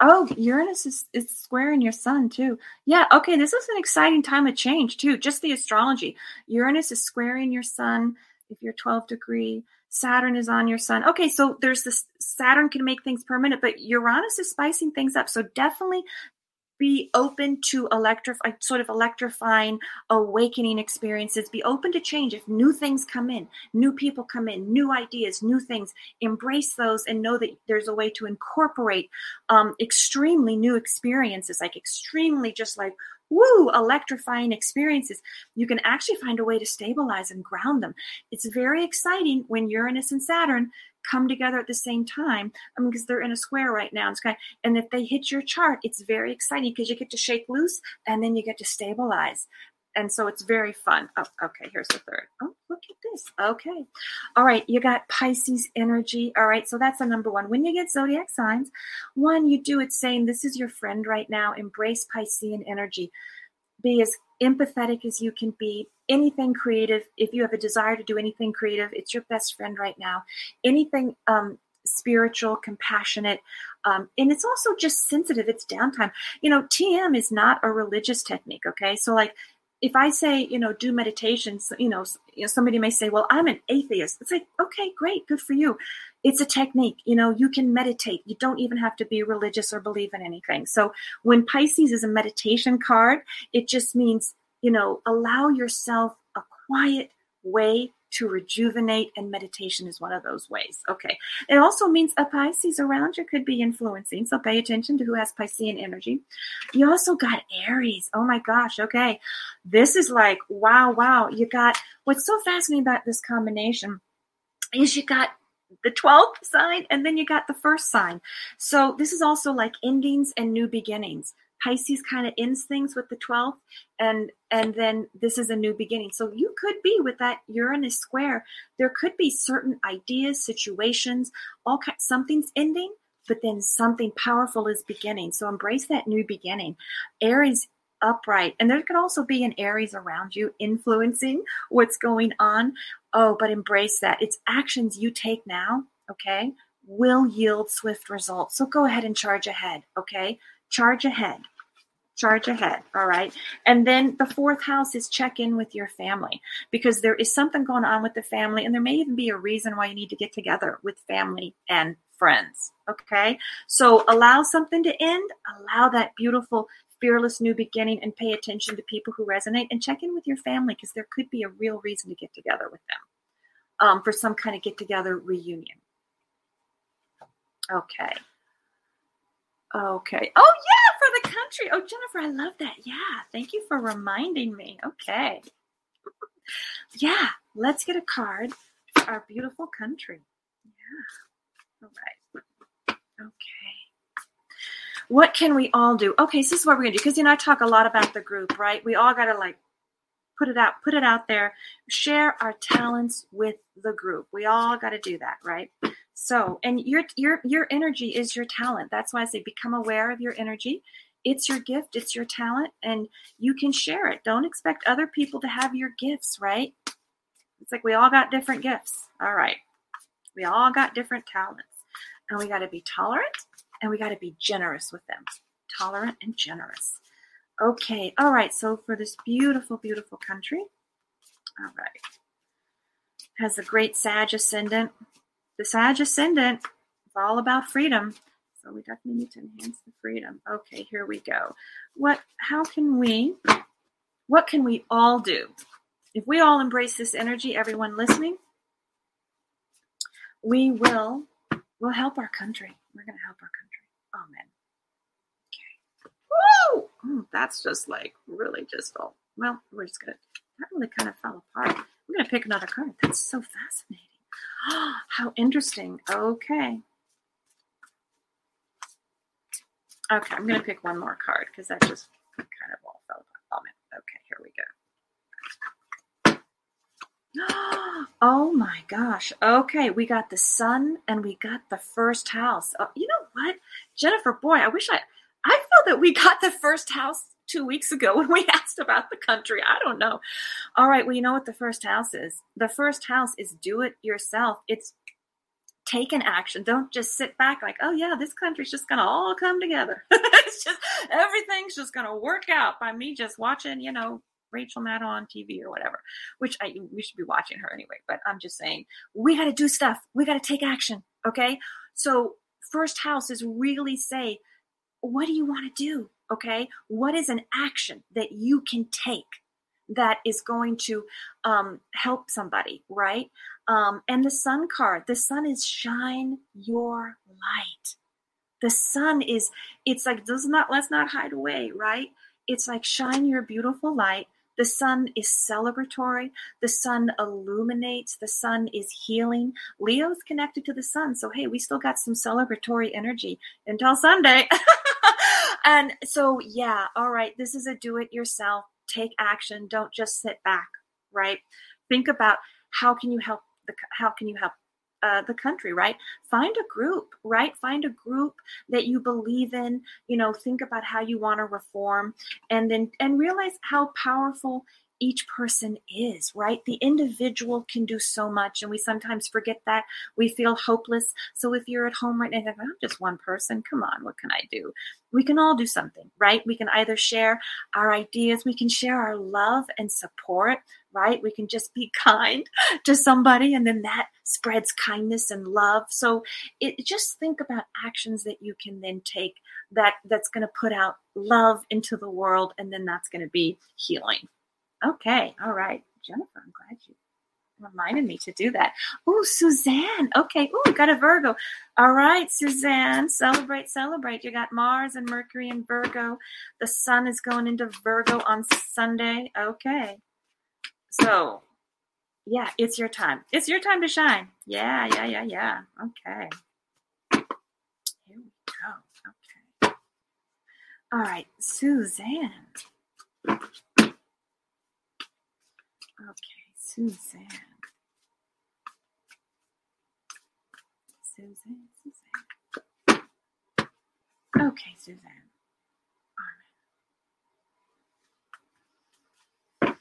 Oh, Uranus is, is squaring your sun too. Yeah, okay, this is an exciting time of change too. Just the astrology. Uranus is squaring your sun if you're 12 degree. Saturn is on your sun. Okay, so there's this Saturn can make things permanent, but Uranus is spicing things up. So definitely be open to electrify sort of electrifying awakening experiences. Be open to change if new things come in new people come in new ideas new things. Embrace those and know that there's a way to incorporate um, extremely new experiences like extremely just like woo electrifying experiences. You can actually find a way to stabilize and ground them. It's very exciting when uranus and saturn come together at the same time I mean, because they're in a square right now. It's kind of, and if they hit your chart, it's very exciting because you get to shake loose and then you get to stabilize. And so it's very fun. Oh, okay, here's the third. Oh, look at this. Okay. All right, you got Pisces energy. All right, so that's the number one. When you get zodiac signs, one, you do it saying, This is your friend right now. Embrace Piscean energy. Be as empathetic as you can be anything creative if you have a desire to do anything creative it's your best friend right now anything um, spiritual compassionate um, and it's also just sensitive it's downtime you know tm is not a religious technique okay so like if I say, you know, do meditations, you know, you know, somebody may say, well, I'm an atheist. It's like, okay, great, good for you. It's a technique. You know, you can meditate. You don't even have to be religious or believe in anything. So when Pisces is a meditation card, it just means you know, allow yourself a quiet way to rejuvenate, and meditation is one of those ways. Okay. It also means a Pisces around you could be influencing, so pay attention to who has Piscean energy. You also got Aries. Oh my gosh. Okay. This is like, wow, wow. You got what's so fascinating about this combination is you got the 12th sign and then you got the first sign. So this is also like endings and new beginnings. Pisces kind of ends things with the 12th and and then this is a new beginning. So you could be with that Uranus square. There could be certain ideas, situations, all kind, something's ending, but then something powerful is beginning. So embrace that new beginning. Aries upright. And there could also be an Aries around you influencing what's going on. Oh, but embrace that. It's actions you take now, okay, will yield swift results. So go ahead and charge ahead, okay? charge ahead charge ahead all right and then the fourth house is check in with your family because there is something going on with the family and there may even be a reason why you need to get together with family and friends okay so allow something to end allow that beautiful fearless new beginning and pay attention to people who resonate and check in with your family because there could be a real reason to get together with them um, for some kind of get together reunion okay Okay. Oh, yeah, for the country. Oh, Jennifer, I love that. Yeah, thank you for reminding me. Okay. yeah, let's get a card for our beautiful country. Yeah. All right. Okay. What can we all do? Okay, so this is what we're to do because, you know, I talk a lot about the group, right? We all got to like put it out, put it out there, share our talents with the group. We all got to do that, right? So, and your your your energy is your talent. That's why I say become aware of your energy. It's your gift, it's your talent, and you can share it. Don't expect other people to have your gifts, right? It's like we all got different gifts. All right. We all got different talents. And we got to be tolerant and we got to be generous with them. Tolerant and generous. Okay. All right. So for this beautiful, beautiful country, all right, has a great Sag ascendant the Sag Ascendant is all about freedom. So we definitely need to enhance the freedom. Okay, here we go. What how can we what can we all do? If we all embrace this energy, everyone listening, we will We'll help our country. We're going to help our country. Amen. Okay. Woo! Mm, that's just like really just all. Well, we're just gonna. That really kind of fell apart. We're gonna pick another card. That's so fascinating. How interesting. Okay. Okay, I'm gonna pick one more card because that just kind of all fell apart. Okay, here we go. Oh my gosh. Okay, we got the sun and we got the first house. Oh, you know what? Jennifer, boy, I wish I I felt that we got the first house two weeks ago when we asked about the country. I don't know. All right, well, you know what the first house is? The first house is do it yourself. It's take an action. Don't just sit back like, oh yeah, this country's just gonna all come together. it's just everything's just gonna work out by me just watching, you know, Rachel Maddow on TV or whatever. Which I we should be watching her anyway. But I'm just saying we got to do stuff. We got to take action. Okay. So first house is really say, what do you want to do? Okay. What is an action that you can take? that is going to um, help somebody, right? Um, and the sun card, the sun is shine your light. The sun is, it's like, does not, let's not hide away, right? It's like shine your beautiful light. The sun is celebratory. The sun illuminates. The sun is healing. Leo is connected to the sun. So, hey, we still got some celebratory energy until Sunday. and so, yeah, all right, this is a do it yourself take action don't just sit back right think about how can you help the how can you help uh, the country right? Find a group right? Find a group that you believe in you know think about how you want to reform and then and realize how powerful each person is, right? The individual can do so much, and we sometimes forget that. We feel hopeless. So if you're at home right now, I'm just one person. Come on, what can I do? We can all do something, right? We can either share our ideas, we can share our love and support, right? We can just be kind to somebody, and then that spreads kindness and love. So it, just think about actions that you can then take that that's going to put out love into the world, and then that's going to be healing. Okay, all right. Jennifer, I'm glad you reminded me to do that. Oh, Suzanne. Okay. Oh, got a Virgo. All right, Suzanne. Celebrate, celebrate. You got Mars and Mercury in Virgo. The sun is going into Virgo on Sunday. Okay. So, yeah, it's your time. It's your time to shine. Yeah, yeah, yeah, yeah. Okay. Here we go. Okay. All right, Suzanne. Okay, Suzanne. Suzanne, Suzanne. Okay, Suzanne. All right.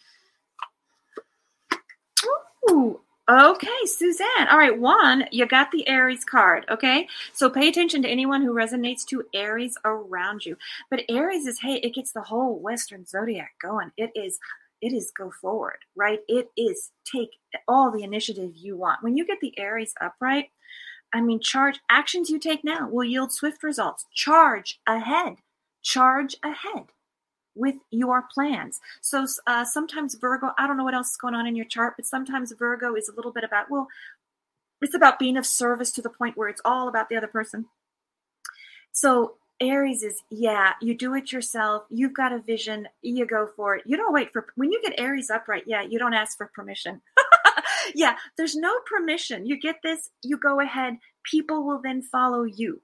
Ooh, okay, Suzanne. All right, one, you got the Aries card, okay? So pay attention to anyone who resonates to Aries around you. But Aries is, hey, it gets the whole Western zodiac going. It is it is go forward, right? It is take all the initiative you want. When you get the Aries upright, I mean, charge actions you take now will yield swift results. Charge ahead, charge ahead with your plans. So uh, sometimes Virgo, I don't know what else is going on in your chart, but sometimes Virgo is a little bit about, well, it's about being of service to the point where it's all about the other person. So Aries is, yeah, you do it yourself. You've got a vision. You go for it. You don't wait for, when you get Aries upright, yeah, you don't ask for permission. yeah, there's no permission. You get this, you go ahead. People will then follow you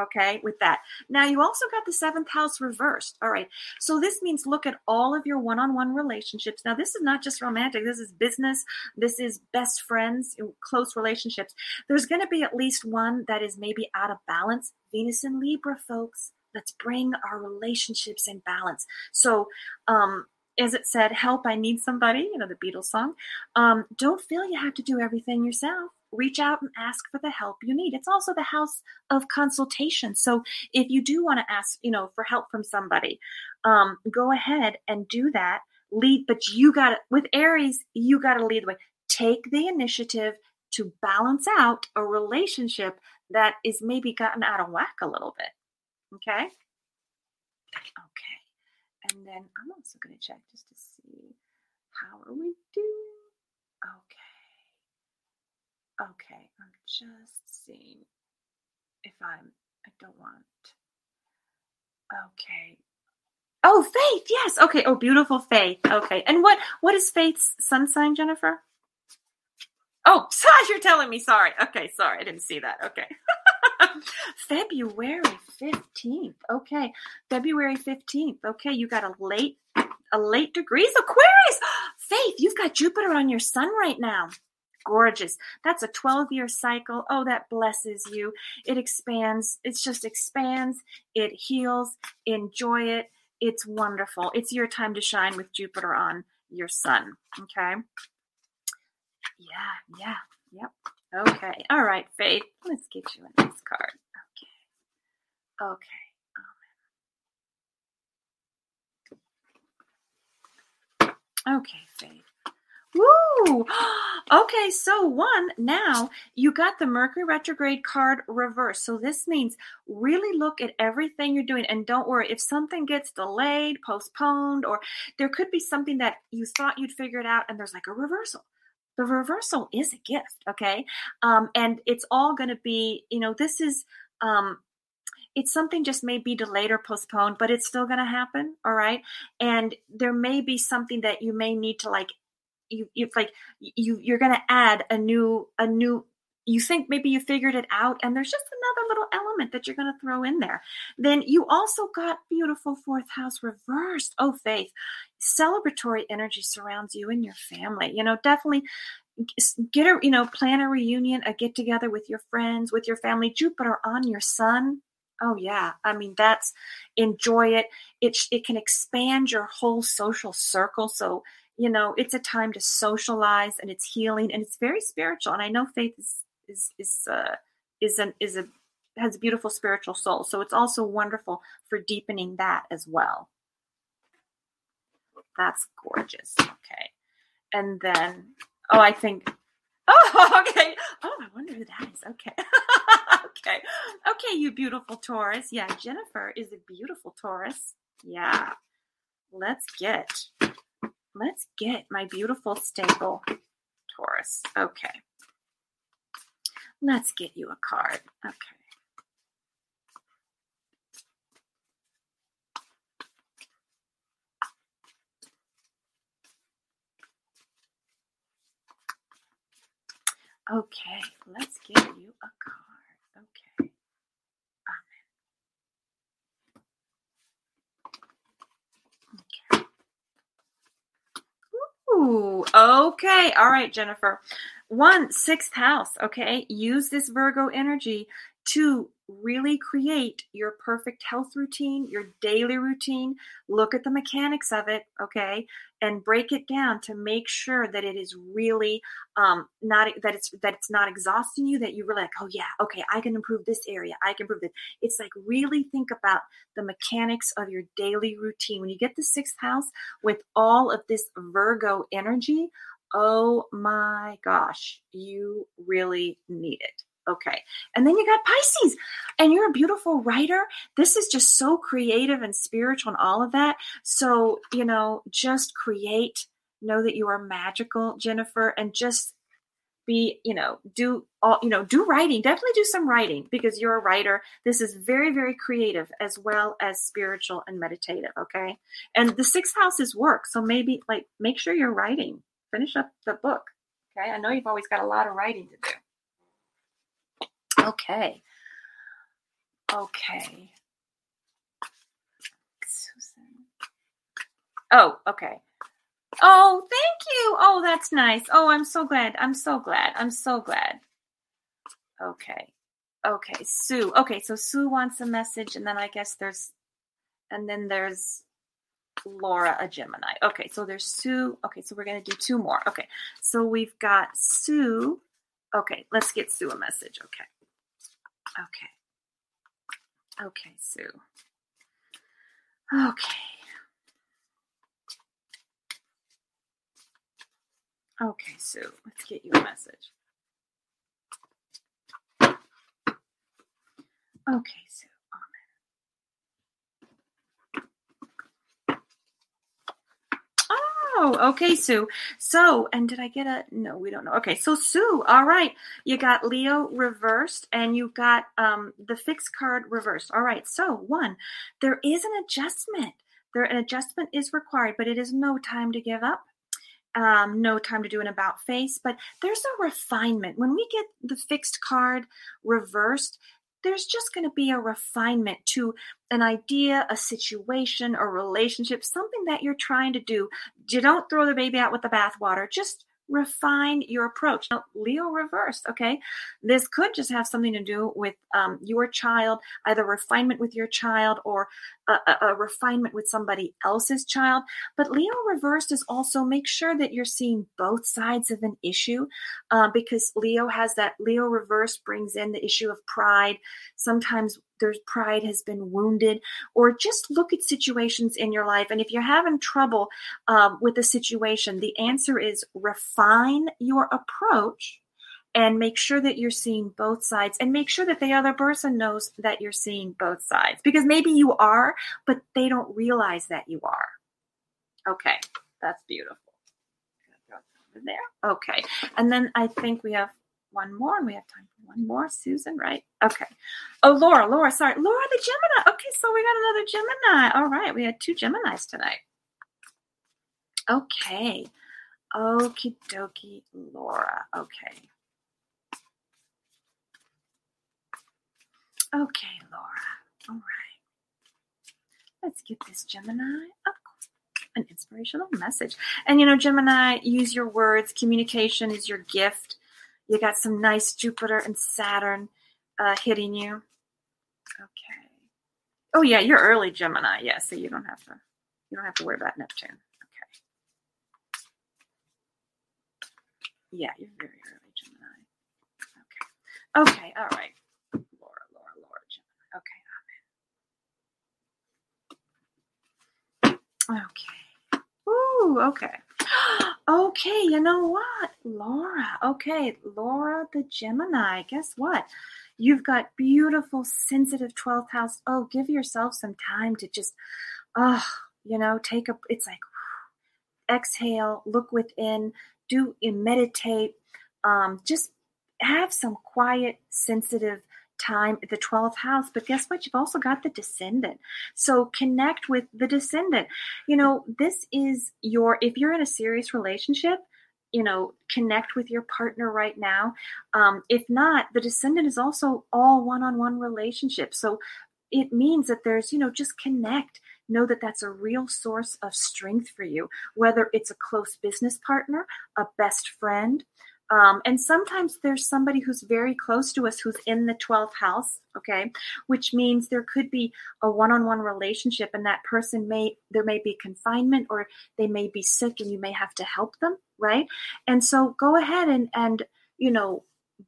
okay, with that. Now you also got the seventh house reversed. All right. So this means look at all of your one on one relationships. Now, this is not just romantic, this is business, this is best friends, close relationships. There's going to be at least one that is maybe out of balance. Venus and Libra, folks. Let's bring our relationships in balance. So, um, as it said, help, I need somebody, you know, the Beatles song. Um, don't feel you have to do everything yourself reach out and ask for the help you need. It's also the house of consultation. So if you do want to ask, you know, for help from somebody, um, go ahead and do that. Lead, but you got to, with Aries, you got to lead the way. Take the initiative to balance out a relationship that is maybe gotten out of whack a little bit. Okay? Okay. And then I'm also going to check just to see how are we doing? Okay. Okay. I'm just seeing if I'm, I don't want. Okay. Oh, Faith. Yes. Okay. Oh, beautiful Faith. Okay. And what what is Faith's sun sign, Jennifer? Oh, you're telling me. Sorry. Okay. Sorry. I didn't see that. Okay. February 15th. Okay. February 15th. Okay. You got a late a late degrees Aquarius. Faith, you've got Jupiter on your sun right now gorgeous. That's a 12 year cycle. Oh, that blesses you. It expands. It just expands. It heals. Enjoy it. It's wonderful. It's your time to shine with Jupiter on your sun. Okay. Yeah, yeah, yep. Okay. All right, Faith. Let's get you a nice card. Okay. Okay. Um. Okay, Faith. Woo! Okay, so one, now you got the Mercury retrograde card reversed. So this means really look at everything you're doing and don't worry if something gets delayed, postponed, or there could be something that you thought you'd figured out and there's like a reversal. The reversal is a gift, okay? Um, and it's all going to be, you know, this is um, it's something just may be delayed or postponed, but it's still going to happen. All right. And there may be something that you may need to like you it's like you you're going to add a new a new you think maybe you figured it out and there's just another little element that you're going to throw in there. Then you also got beautiful fourth house reversed. Oh faith. Celebratory energy surrounds you and your family. You know definitely get a you know plan a reunion a get together with your friends with your family. Jupiter on your sun. Oh yeah. I mean that's enjoy it. It it can expand your whole social circle. So you know it's a time to socialize and it's healing and it's very spiritual. And i know faith is is is uh is an is a has a beautiful spiritual soul. So it's also wonderful for deepening that as well. That's gorgeous. Okay. And then oh i think oh okay. Oh i wonder who that is. Okay. Okay. Okay you beautiful taurus. Yeah jennifer is a beautiful taurus. Yeah. Let's get Let's get my beautiful stable Taurus. Okay. Let's get you a card. Okay. Okay, let's give you a card. Okay. Okay. All right, Jennifer. One, sixth house. Okay. Use this Virgo energy to really create your perfect health routine, your daily routine. Look at the mechanics of it, okay, and break it down to make sure that it is really um, not that it's that it's not exhausting you. That you really like, oh yeah, okay, I can improve this area. I can improve this. It's like really think about the mechanics of your daily routine. When you get the sixth house with all of this Virgo energy, oh my gosh, you really need it. Okay. And then you got Pisces, and you're a beautiful writer. This is just so creative and spiritual and all of that. So, you know, just create, know that you are magical, Jennifer, and just be, you know, do all, you know, do writing. Definitely do some writing because you're a writer. This is very, very creative as well as spiritual and meditative. Okay. And the sixth house is work. So maybe like make sure you're writing, finish up the book. Okay. I know you've always got a lot of writing to do. Okay. Okay. Oh, okay. Oh, thank you. Oh, that's nice. Oh, I'm so glad. I'm so glad. I'm so glad. Okay. Okay, Sue. Okay, so Sue wants a message, and then I guess there's, and then there's Laura, a Gemini. Okay, so there's Sue. Okay, so we're going to do two more. Okay, so we've got Sue. Okay, let's get Sue a message. Okay. Okay. Okay, Sue. Okay. Okay, Sue, let's get you a message. Okay, Sue. Oh, okay, Sue. So, and did I get a no? We don't know. Okay, so Sue, all right, you got Leo reversed, and you got um the fixed card reversed. All right, so one, there is an adjustment. There an adjustment is required, but it is no time to give up. Um, no time to do an about face, but there's a refinement. When we get the fixed card reversed, there's just going to be a refinement to an idea, a situation, a relationship, something that you're trying to do. You don't throw the baby out with the bathwater. Just refine your approach. Now, Leo reversed, okay? This could just have something to do with um, your child, either refinement with your child or a, a, a, refinement with somebody else's child. But Leo reversed is also make sure that you're seeing both sides of an issue uh, because Leo has that, Leo reverse brings in the issue of pride. Sometimes their pride has been wounded, or just look at situations in your life. And if you're having trouble um, with a situation, the answer is refine your approach and make sure that you're seeing both sides and make sure that the other person knows that you're seeing both sides because maybe you are, but they don't realize that you are. Okay, that's beautiful. There. Okay. And then I think we have one more and we have time for one more. Susan, right? Okay. Oh, Laura, Laura, sorry. Laura the Gemini. Okay, so we got another Gemini. All right, we had two Geminis tonight. Okay. Okie dokie, Laura. Okay. Okay, Laura. All right. Let's get this Gemini. An inspirational message. And you know, Gemini, use your words. Communication is your gift. You got some nice Jupiter and Saturn uh, hitting you. Okay. Oh yeah, you're early Gemini. Yeah, so you don't have to you don't have to worry about Neptune. Okay. Yeah, you're very early Gemini. Okay. Okay, all right. Laura, Laura, Laura, Gemini. Okay, Okay. Ooh, okay. Okay, you know what? Laura. Okay, Laura the Gemini. Guess what? You've got beautiful, sensitive 12th house. Oh, give yourself some time to just, oh, you know, take a, it's like, exhale, look within, do, meditate, um, just have some quiet, sensitive time the 12th house. But guess what? You've also got the descendant. So connect with the descendant. You know, this is your, if you're in a serious relationship, you know, connect with your partner right now. Um, if not, the descendant is also all one on one relationship. So it means that there's, you know, just connect. Know that that's a real source of strength for you, whether it's a close business partner, a best friend, um, and sometimes there's somebody who's very close to us who's in the 12th house, okay, which means there could be a one on one relationship, and that person may, there may be confinement or they may be sick and you may have to help them, right? And so go ahead and, and, you know,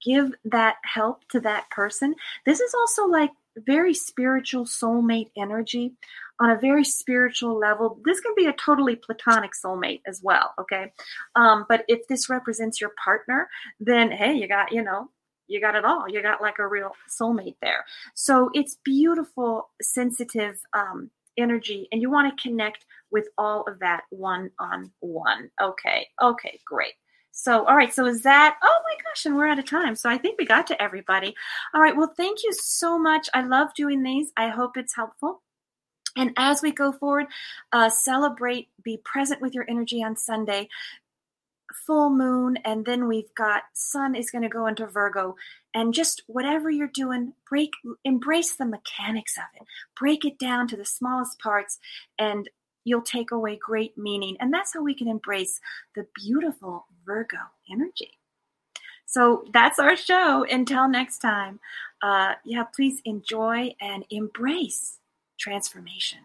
give that help to that person. This is also like very spiritual soulmate energy on a very spiritual level. This can be a totally platonic soulmate as well, okay? Um, but if this represents your partner, then hey, you got, you know, you got it all. You got like a real soulmate there. So it's beautiful, sensitive um, energy, and you want to connect with all of that one on one. Okay, okay, great. So, all right. So, is that, oh my gosh, and we're out of time. So, I think we got to everybody. All right. Well, thank you so much. I love doing these. I hope it's helpful. And as we go forward, uh, celebrate, be present with your energy on Sunday, full moon, and then we've got sun is going to go into Virgo. And just whatever you're doing, break, embrace the mechanics of it, break it down to the smallest parts, and you'll take away great meaning. And that's how we can embrace the beautiful Virgo energy. So that's our show. Until next time, uh, yeah, please enjoy and embrace transformation.